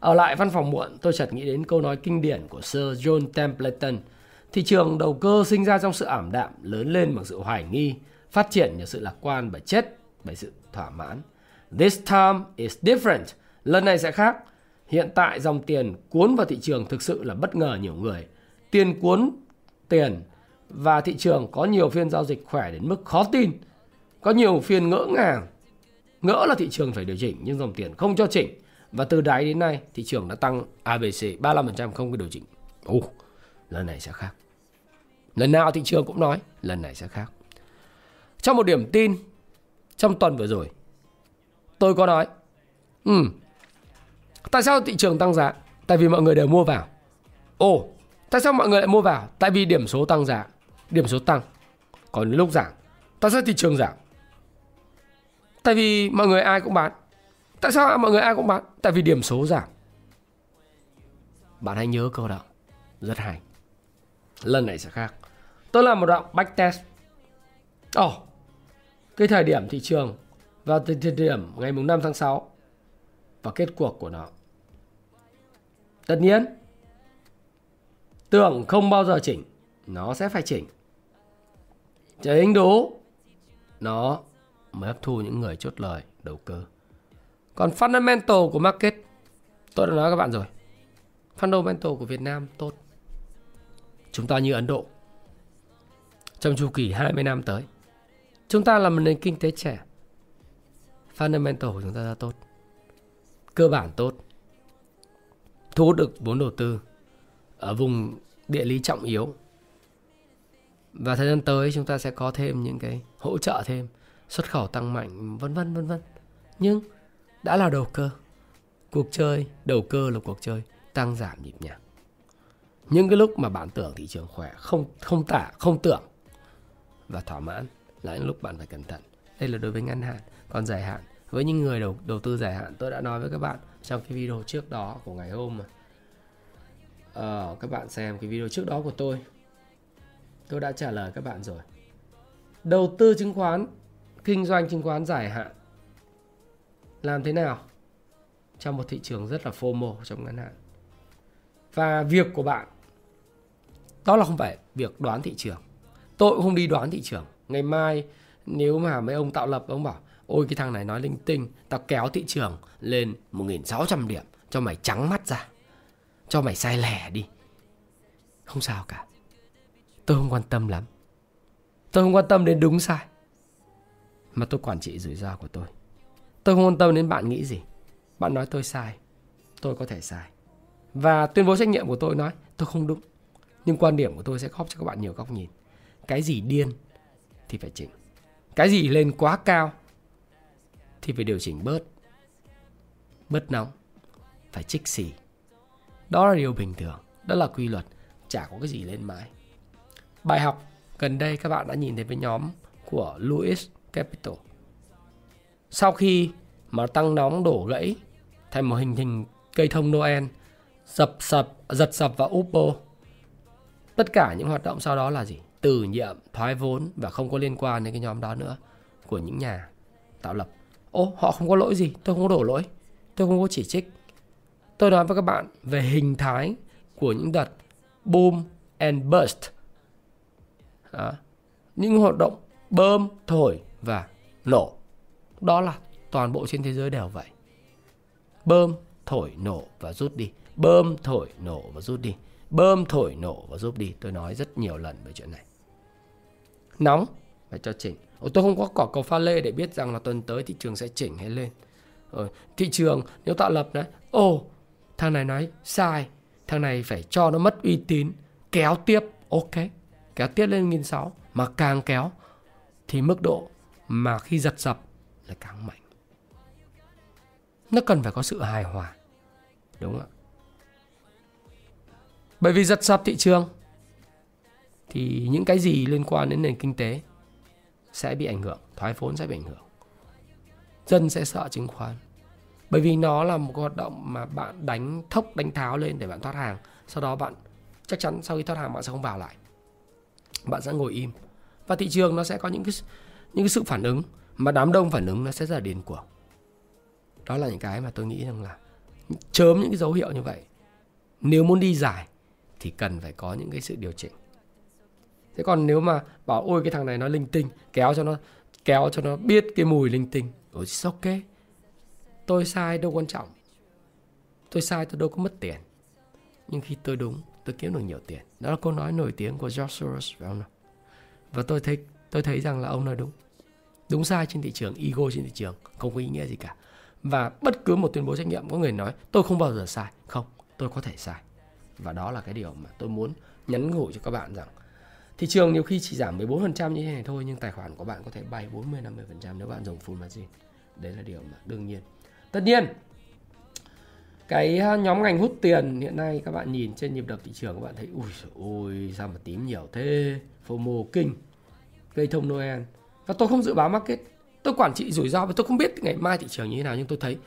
Ở lại văn phòng muộn, tôi chợt nghĩ đến câu nói kinh điển của Sir John Templeton. Thị trường đầu cơ sinh ra trong sự ảm đạm, lớn lên bằng sự hoài nghi, phát triển nhờ sự lạc quan và chết bởi sự thỏa mãn. This time is different. Lần này sẽ khác. Hiện tại dòng tiền cuốn vào thị trường thực sự là bất ngờ nhiều người. Tiền cuốn tiền và thị trường có nhiều phiên giao dịch khỏe đến mức khó tin. Có nhiều phiên ngỡ ngàng. Ngỡ là thị trường phải điều chỉnh nhưng dòng tiền không cho chỉnh. Và từ đáy đến nay thị trường đã tăng ABC 35% không có điều chỉnh. Oh lần này sẽ khác. Lần nào thị trường cũng nói lần này sẽ khác. Trong một điểm tin trong tuần vừa rồi tôi có nói ừ, tại sao thị trường tăng giá? Tại vì mọi người đều mua vào. Ồ, tại sao mọi người lại mua vào? Tại vì điểm số tăng giá điểm số tăng còn lúc giảm tại sao thị trường giảm tại vì mọi người ai cũng bán tại sao mọi người ai cũng bán tại vì điểm số giảm bạn hãy nhớ câu đó rất hay lần này sẽ khác tôi làm một đoạn backtest Ồ, oh, cái thời điểm thị trường vào thời điểm ngày mùng 5 tháng 6 và kết cuộc của nó. Tất nhiên, tưởng không bao giờ chỉnh, nó sẽ phải chỉnh. Chỉnh đủ, nó mới hấp thu những người chốt lời đầu cơ. Còn fundamental của market, tôi đã nói các bạn rồi. Fundamental của Việt Nam tốt. Chúng ta như Ấn Độ. Trong chu kỳ 20 năm tới, chúng ta là một nền kinh tế trẻ. Fundamental của chúng ta là tốt. Cơ bản tốt. Thu hút được vốn đầu tư ở vùng địa lý trọng yếu. Và thời gian tới chúng ta sẽ có thêm những cái hỗ trợ thêm, xuất khẩu tăng mạnh vân vân vân vân. Nhưng đã là đầu cơ. Cuộc chơi đầu cơ là cuộc chơi tăng giảm nhịp nhàng. Những cái lúc mà bạn tưởng thị trường khỏe không không tả không tưởng và thỏa mãn là những lúc bạn phải cẩn thận. Đây là đối với ngắn hạn, còn dài hạn. Với những người đầu đầu tư dài hạn tôi đã nói với các bạn trong cái video trước đó của ngày hôm mà. Ờ, các bạn xem cái video trước đó của tôi. Tôi đã trả lời các bạn rồi. Đầu tư chứng khoán kinh doanh chứng khoán dài hạn làm thế nào trong một thị trường rất là FOMO trong ngắn hạn? Và việc của bạn đó là không phải việc đoán thị trường. Tôi cũng không đi đoán thị trường. Ngày mai nếu mà mấy ông tạo lập, ông bảo, ôi, cái thằng này nói linh tinh, tao kéo thị trường lên 1.600 điểm, cho mày trắng mắt ra, cho mày sai lẻ đi. Không sao cả. Tôi không quan tâm lắm. Tôi không quan tâm đến đúng sai mà tôi quản trị rủi ro của tôi. Tôi không quan tâm đến bạn nghĩ gì. Bạn nói tôi sai, tôi có thể sai. Và tuyên bố trách nhiệm của tôi nói, tôi không đúng nhưng quan điểm của tôi sẽ góp cho các bạn nhiều góc nhìn. Cái gì điên thì phải chỉnh. Cái gì lên quá cao thì phải điều chỉnh bớt. Bớt nóng, phải trích xì. Đó là điều bình thường, đó là quy luật, chả có cái gì lên mãi. Bài học gần đây các bạn đã nhìn thấy với nhóm của Louis Capital. Sau khi mà tăng nóng đổ gãy thành một hình hình cây thông Noel, dập sập, giật sập và Oppo tất cả những hoạt động sau đó là gì? Từ nhiệm, thoái vốn và không có liên quan đến cái nhóm đó nữa của những nhà tạo lập. Ô, họ không có lỗi gì. Tôi không có đổ lỗi. Tôi không có chỉ trích. Tôi nói với các bạn về hình thái của những đợt boom and burst. Đó. những hoạt động bơm, thổi và nổ. Đó là toàn bộ trên thế giới đều vậy. Bơm, thổi, nổ và rút đi. Bơm, thổi, nổ và rút đi bơm thổi nổ và giúp đi. Tôi nói rất nhiều lần về chuyện này. Nóng. Phải cho chỉnh. Ồ, tôi không có cỏ cầu pha lê để biết rằng là tuần tới thị trường sẽ chỉnh hay lên. Rồi, thị trường nếu tạo lập đấy ồ thằng này nói sai. Thằng này phải cho nó mất uy tín. Kéo tiếp. Ok. Kéo tiếp lên nghìn sáu. Mà càng kéo thì mức độ mà khi giật dập là càng mạnh. Nó cần phải có sự hài hòa. Đúng không ạ? Bởi vì giật sập thị trường thì những cái gì liên quan đến nền kinh tế sẽ bị ảnh hưởng, thoái vốn sẽ bị ảnh hưởng. Dân sẽ sợ chứng khoán. Bởi vì nó là một hoạt động mà bạn đánh thốc đánh tháo lên để bạn thoát hàng. Sau đó bạn chắc chắn sau khi thoát hàng bạn sẽ không vào lại. Bạn sẽ ngồi im. Và thị trường nó sẽ có những cái những cái sự phản ứng mà đám đông phản ứng nó sẽ rất là điên cuồng. Đó là những cái mà tôi nghĩ rằng là chớm những cái dấu hiệu như vậy. Nếu muốn đi dài thì cần phải có những cái sự điều chỉnh. Thế còn nếu mà bảo, ôi, cái thằng này nó linh tinh, kéo cho nó, kéo cho nó biết cái mùi linh tinh. Ôi ok tôi sai, đâu quan trọng. Tôi sai, tôi đâu có mất tiền. Nhưng khi tôi đúng, tôi kiếm được nhiều tiền. Đó là câu nói nổi tiếng của George Soros, phải không nào? Và tôi thấy tôi thấy rằng là ông nói đúng. Đúng sai trên thị trường, ego trên thị trường, không có ý nghĩa gì cả. Và bất cứ một tuyên bố trách nhiệm, có người nói, tôi không bao giờ sai. Không, tôi có thể sai và đó là cái điều mà tôi muốn nhắn nhủ cho các bạn rằng, thị trường nhiều khi chỉ giảm 14% như thế này thôi, nhưng tài khoản của bạn có thể bay 40 50% nếu bạn dùng full margin. Đấy là điều mà đương nhiên. Tất nhiên, cái ờ, nhóm ngành hút tiền hiện nay các bạn nhìn trên nhịp đập thị trường các bạn thấy, ui ôi sao mà tím nhiều thế FOMO kinh cây thông Noel và tôi không dự báo market tôi quản trị rủi ro và tôi không biết ngày mai thị trường như thế nào, nhưng tôi thấy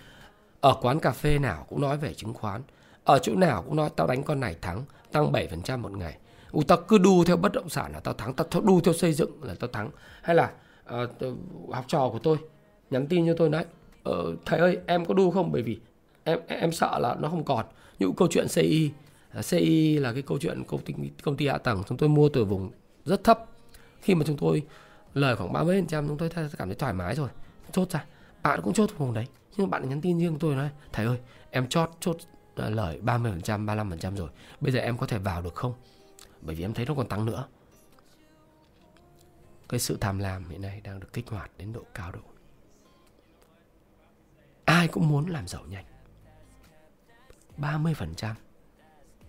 ở quán cà phê nào cũng nói về chứng khoán ở chỗ nào cũng nói tao đánh con này thắng tăng 7% một ngày. Ủa tao cứ đu theo bất động sản là tao thắng tao đu theo xây dựng là tao thắng. Hay là uh, học trò của tôi nhắn tin cho tôi nói ờ, thầy ơi em có đu không? Bởi vì em em sợ là nó không còn. Những câu chuyện CI CI là cái câu chuyện công ty công ty hạ tầng chúng tôi mua từ vùng rất thấp. Khi mà chúng tôi lời khoảng 30 phần trăm chúng tôi cảm thấy thoải mái rồi chốt ra. Bạn cũng chốt vùng đấy nhưng bạn nhắn tin riêng tôi nói thầy ơi em chốt chốt lời 30 phần trăm 35 phần trăm rồi. Bây giờ em có thể vào được không? Bởi vì em thấy nó còn tăng nữa. Cái sự tham lam hiện nay đang được kích hoạt đến độ cao độ. Ai cũng muốn làm giàu nhanh. 30%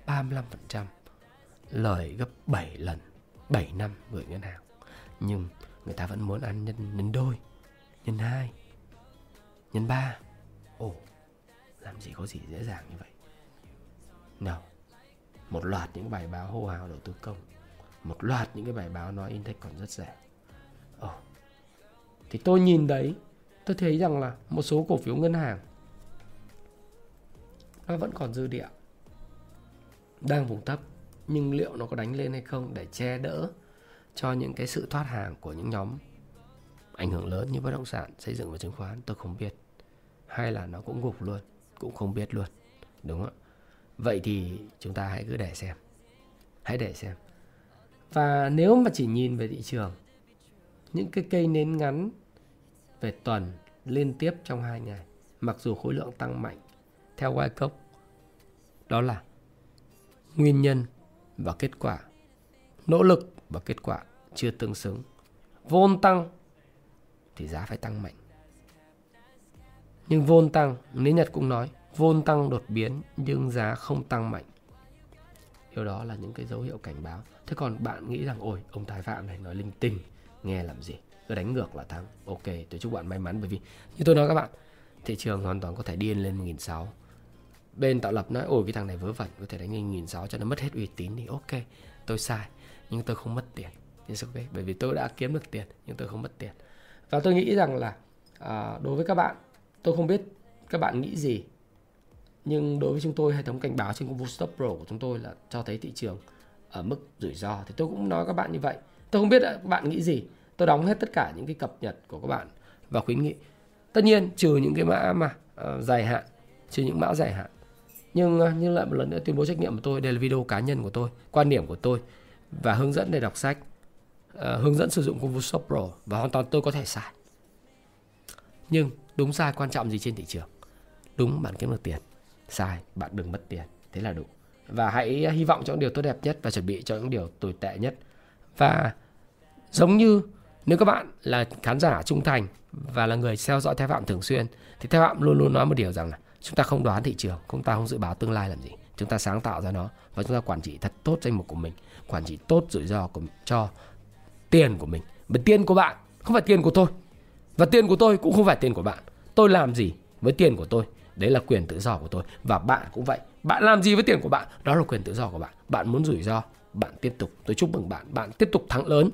35% lời gấp 7 lần 7 năm gửi ngân hàng. Nhưng người ta vẫn muốn ăn nhân, nhân đôi nhân hai nhân ba. Ồ làm gì có gì dễ dàng như vậy nào một loạt những bài báo hô hào đầu tư công một loạt những cái bài báo nói Intech còn rất rẻ ồ thì tôi nhìn đấy tôi thấy rằng là một số cổ phiếu ngân hàng nó vẫn còn dư địa đang vùng thấp nhưng liệu nó có đánh lên hay không để che đỡ cho những cái sự thoát hàng của những nhóm ảnh hưởng lớn như bất động sản, xây dựng và chứng khoán tôi không biết. Hay là nó cũng gục luôn, cũng không biết luôn. Đúng không ạ? Vậy thì chúng ta hãy cứ để xem. Hãy để xem. Và nếu mà chỉ nhìn về thị trường, những cái cây nến ngắn về tuần liên tiếp trong hai ngày, mặc dù khối lượng tăng mạnh theo Wyckoff, đó là nguyên nhân và kết quả nỗ lực và kết quả chưa tương xứng vôn tăng thì giá phải tăng mạnh nhưng vôn tăng nếu nhật cũng nói vôn tăng đột biến nhưng giá không tăng mạnh. Điều đó là những cái dấu hiệu cảnh báo. Thế còn bạn nghĩ rằng ôi ông thái phạm này nói linh tinh nghe làm gì? Cứ đánh ngược là thắng. Ok tôi chúc bạn may mắn bởi vì như tôi nói các bạn thị trường hoàn toàn có thể điên lên 1.600 bên tạo lập nói ôi cái thằng này vớ vẩn có thể đánh lên nghìn sáu cho nó mất hết uy tín thì ok tôi sai nhưng tôi không mất tiền. It's ok bởi vì tôi đã kiếm được tiền nhưng tôi không mất tiền. Và tôi nghĩ rằng là à, đối với các bạn tôi không biết các bạn nghĩ gì nhưng đối với chúng tôi hệ thống cảnh báo trên công cụ Stop Pro của chúng tôi là cho thấy thị trường ở mức rủi ro. Thì tôi cũng nói các bạn như vậy. Tôi không biết các bạn nghĩ gì. Tôi đóng hết tất cả những cái cập nhật của các bạn và khuyến nghị. Tất nhiên trừ những cái mã mà uh, dài hạn trừ những mã dài hạn. Nhưng uh, như lại một lần nữa tuyên bố trách nhiệm của tôi đây là video cá nhân của tôi quan điểm của tôi và hướng dẫn để đọc sách. Uh, hướng dẫn sử dụng công vụ shop pro và hoàn toàn tôi có thể sai nhưng đúng sai quan trọng gì trên thị trường? Đúng bạn kiếm được tiền sai bạn đừng mất tiền. Thế là đủ. Và hãy hy vọng cho những điều tốt đẹp nhất và chuẩn bị cho những điều tồi tệ nhất. Và giống như nếu các bạn là khán giả trung thành và là người theo dõi theo phạm thường xuyên thì theo phạm luôn luôn nói một điều rằng là chúng ta không đoán thị trường chúng ta không dự báo tương lai làm gì. Chúng ta sáng tạo ra nó và chúng ta quản trị thật tốt danh mục của mình quản trị tốt rủi ro của, cho tiền của mình. Và tiền của bạn không phải tiền của tôi. Và tiền của tôi cũng không phải tiền của bạn. Tôi làm gì với tiền của tôi? Đấy là quyền tự do của tôi. Và bạn cũng vậy. Bạn làm gì với tiền của bạn? Đó là quyền tự do của bạn. Bạn muốn rủi ro bạn tiếp tục. Tôi chúc mừng bạn. Bạn tiếp tục thắng lớn.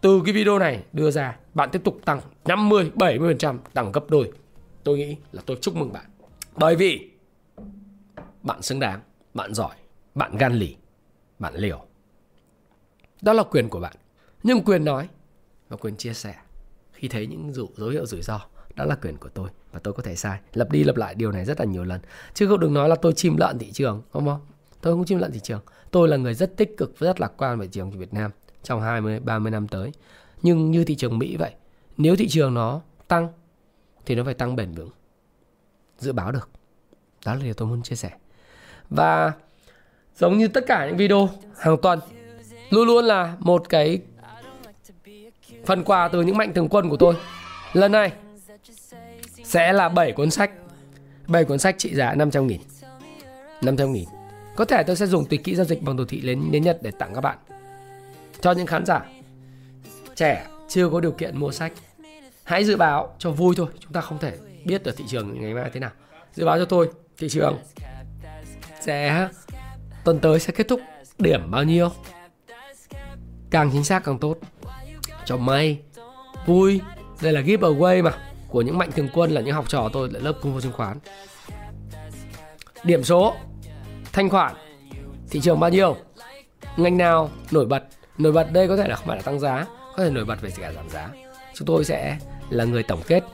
Từ cái video này đưa ra bạn tiếp tục tăng 50 70% tăng gấp đôi. Tôi nghĩ là tôi chúc mừng bạn. Bởi vì bạn xứng đáng, bạn giỏi, bạn gan lì, bạn liều. Đó là quyền của bạn. Nhưng quyền nói và quyền chia sẻ. Khi thấy những dụ, dấu hiệu rủi ro đó là quyền của tôi và tôi có thể sai. Lặp đi lặp lại điều này rất là nhiều lần. Chứ không đừng nói là tôi chim lợn thị trường không không? Tôi không chim lợn thị trường. Tôi là người rất tích cực, rất lạc quan về thị trường Việt Nam trong 20 30 năm tới. Nhưng như thị trường Mỹ vậy, nếu thị trường nó tăng, thì nó phải tăng bền vững. Dự báo được. Đó là điều tôi muốn chia sẻ. Và giống như tất cả những video hàng tuần, luôn luôn là một cái phần quà từ những mạnh thường quân của tôi. Lần này sẽ là 7 cuốn sách. 7 cuốn sách trị giá 500 nghìn. 500 nghìn. Có thể tôi sẽ dùng tùy kỹ giao dịch bằng đồ thị đến, đến Nhật để tặng các bạn. Cho những khán giả trẻ chưa có điều kiện mua sách Hãy dự báo cho vui thôi. Chúng ta không thể biết được thị trường ngày mai thế nào. Dự báo cho tôi thị trường sẽ tuần tới sẽ kết thúc điểm bao nhiêu? Càng chính xác càng tốt. Cho may vui. Đây là giveaway mà của những mạnh thường quân là những học trò tôi tại lớp cung phu chứng khoán. Điểm số, thanh khoản, thị trường bao nhiêu? Ngành nào nổi bật? Nổi bật đây có thể là không phải là tăng giá, có thể nổi bật về cả giảm giá. Chúng tôi sẽ là người tổng kết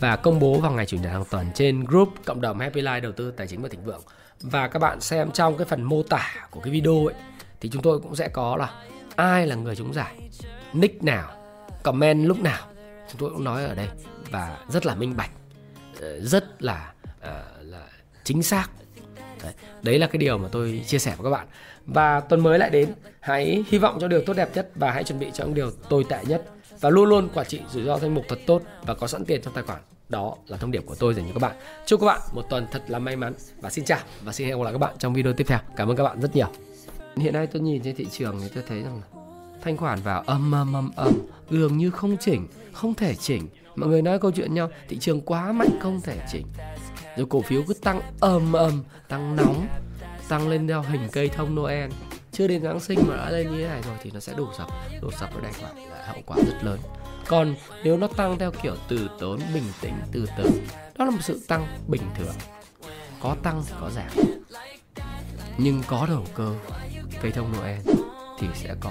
và công bố vào ngày chủ nhật hàng tuần trên group cộng đồng Happy Life đầu tư tài chính và thịnh vượng. Và các bạn xem trong cái phần mô tả của cái video ấy, thì chúng tôi cũng sẽ có là ai là người trúng giải. Nick nào, comment lúc nào chúng tôi cũng nói ở đây và rất là minh bạch ờ, rất là uh, là chính xác. Đấy, đấy là cái điều mà tôi chia sẻ với các bạn. Và tuần mới lại đến hãy hy vọng cho điều tốt đẹp nhất và hãy chuẩn bị cho những điều tồi tệ nhất. Và luôn luôn quản trị rủi ro danh mục thật tốt và có sẵn tiền trong tài khoản. Đó là thông điệp của tôi dành cho các bạn. Chúc các bạn một tuần thật là may mắn và xin chào và xin hẹn gặp lại các bạn trong video tiếp theo. Cảm ơn các bạn rất nhiều. Hiện nay tôi nhìn trên thị trường thì tôi thấy rằng là thanh khoản vào âm âm âm âm. Dường như không chỉnh, không thể chỉnh. Mọi người nói câu chuyện nhau, thị trường quá mạnh, không thể chỉnh. Rồi cổ phiếu cứ tăng ầm ầm tăng nóng, tăng lên theo hình cây thông noel. Chưa đến giáng sinh mà đã lên như thế này rồi thì nó sẽ đổ sập đổ sập ở đây quả là hậu quả rất lớn. Còn nếu nó tăng theo kiểu từ tốn, bình tĩnh, từ từ, đó là một sự tăng bình thường. Có tăng có giảm, nhưng có đầu cơ, cây thông noel thì sẽ có.